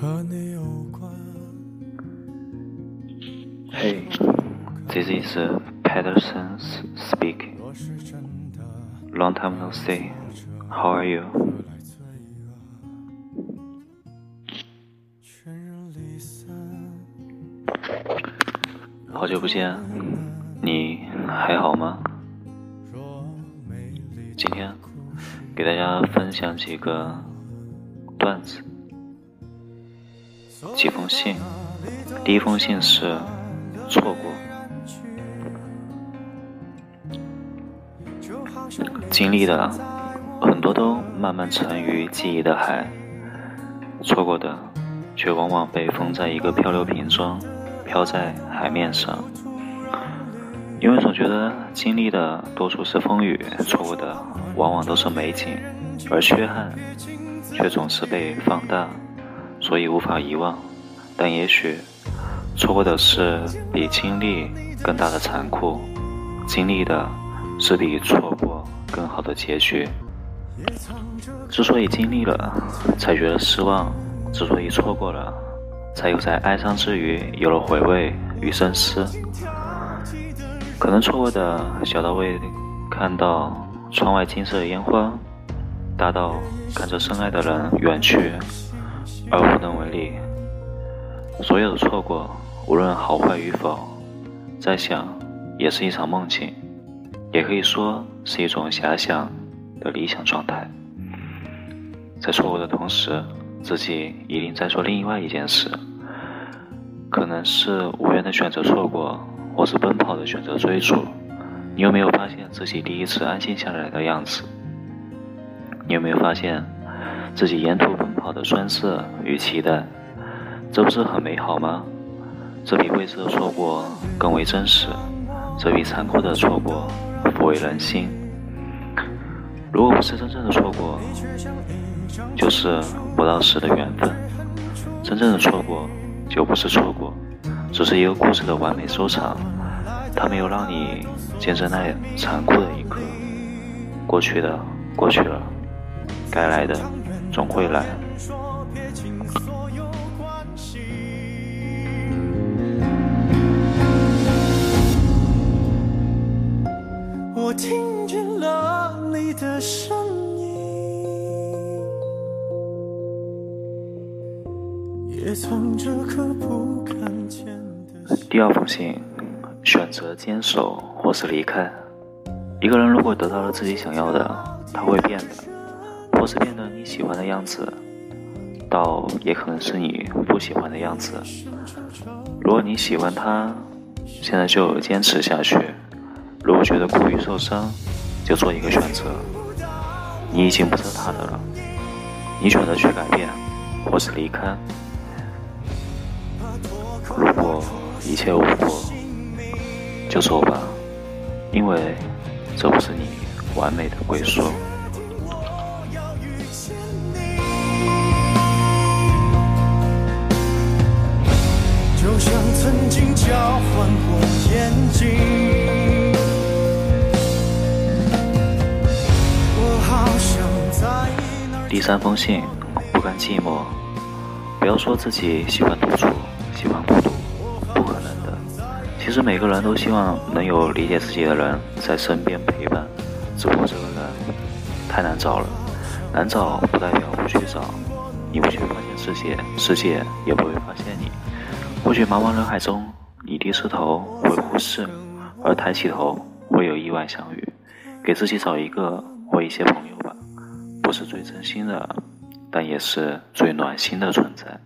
和你有关。嘿，this is Patterson's speaking。long time no see。how are you？好久不见，你还好吗？今天给大家分享几个段子。几封信。第一封信是错过，经历的很多都慢慢沉于记忆的海，错过的却往往被封在一个漂流瓶中。飘在海面上，因为总觉得经历的多数是风雨，错过的往往都是美景，而缺憾却总是被放大，所以无法遗忘。但也许错过的是比经历更大的残酷，经历的是比错过更好的结局。之所以经历了，才觉得失望；之所以错过了。才有在哀伤之余有了回味与深思。可能错过的小到未看到窗外金色的烟花，大到看着深爱的人远去而无能为力。所有的错过，无论好坏与否，在想也是一场梦境，也可以说是一种遐想的理想状态。在错过的同时。自己一定在做另外一件事，可能是无缘的选择错过，或是奔跑的选择追逐。你有没有发现自己第一次安静下来的样子？你有没有发现自己沿途奔跑的酸涩与期待？这不是很美好吗？这比未知的错过更为真实，这比残酷的错过抚慰人心。如果不是真正的错过，就是不到时的缘分。真正的错过，就不是错过，只是一个故事的完美收场。它没有让你见证那残酷的一刻。过去的过去了，该来的总会来。我听见了你的声音第二封信，选择坚守或是离开。一个人如果得到了自己想要的，他会变的，或是变得你喜欢的样子，倒也可能是你不喜欢的样子。如果你喜欢他，现在就坚持下去；如果觉得过于受伤，就做一个选择。你已经不是他的了，你选择去改变，或是离开。如果一切无果，就走吧，因为这不是你完美的归宿。第三封信，不甘寂寞，不要说自己喜欢独处。喜欢孤独，不可能的。其实每个人都希望能有理解自己的人在身边陪伴，只不过这个人太难找了。难找不代表不去找，你不去发现世界，世界也不会发现你。或许茫茫人海中，你低着头会忽视，而抬起头会有意外相遇。给自己找一个或一些朋友，不是最真心的，但也是最暖心的存在。